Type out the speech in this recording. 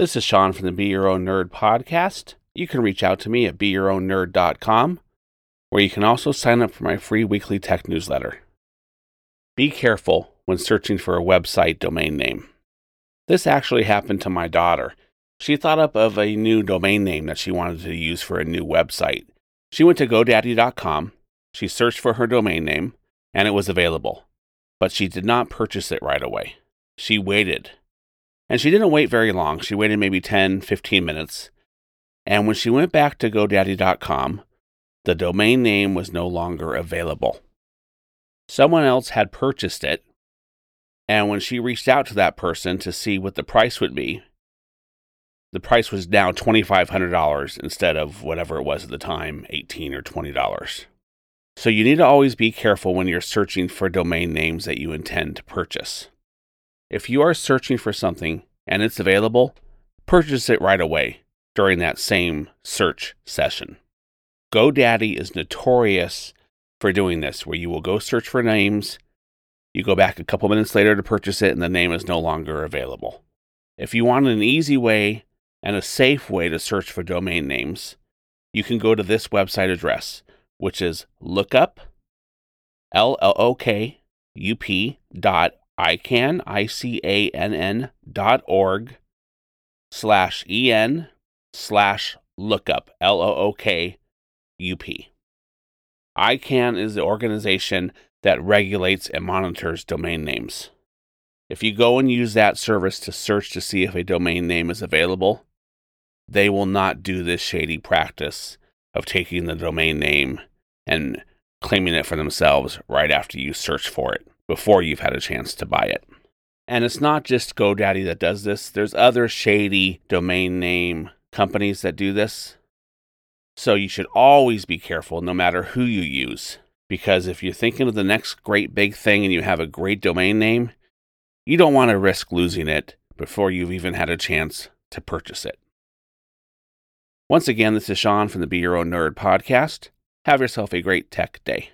This is Shawn from the Be Your Own Nerd podcast. You can reach out to me at BeYourOwnNerd.com, where you can also sign up for my free weekly tech newsletter. Be careful when searching for a website domain name. This actually happened to my daughter. She thought up of a new domain name that she wanted to use for a new website. She went to GoDaddy.com, she searched for her domain name, and it was available. But she did not purchase it right away. She waited. And she didn't wait very long. She waited maybe 10, 15 minutes. And when she went back to GoDaddy.com, the domain name was no longer available. Someone else had purchased it. And when she reached out to that person to see what the price would be, the price was now $2,500 instead of whatever it was at the time, 18 or $20. So you need to always be careful when you're searching for domain names that you intend to purchase. If you are searching for something and it's available, purchase it right away during that same search session. GoDaddy is notorious for doing this, where you will go search for names, you go back a couple minutes later to purchase it, and the name is no longer available. If you want an easy way and a safe way to search for domain names, you can go to this website address, which is lookup, L L O K U P dot ICANN, I C A N N dot org slash en slash lookup, L O O K U P. ICANN is the organization that regulates and monitors domain names. If you go and use that service to search to see if a domain name is available, they will not do this shady practice of taking the domain name and claiming it for themselves right after you search for it before you've had a chance to buy it. And it's not just GoDaddy that does this, there's other shady domain name companies that do this. So you should always be careful no matter who you use. Because if you're thinking of the next great big thing and you have a great domain name, you don't want to risk losing it before you've even had a chance to purchase it. Once again, this is Shawn from the Be Your Own Nerd podcast. Have yourself a great tech day.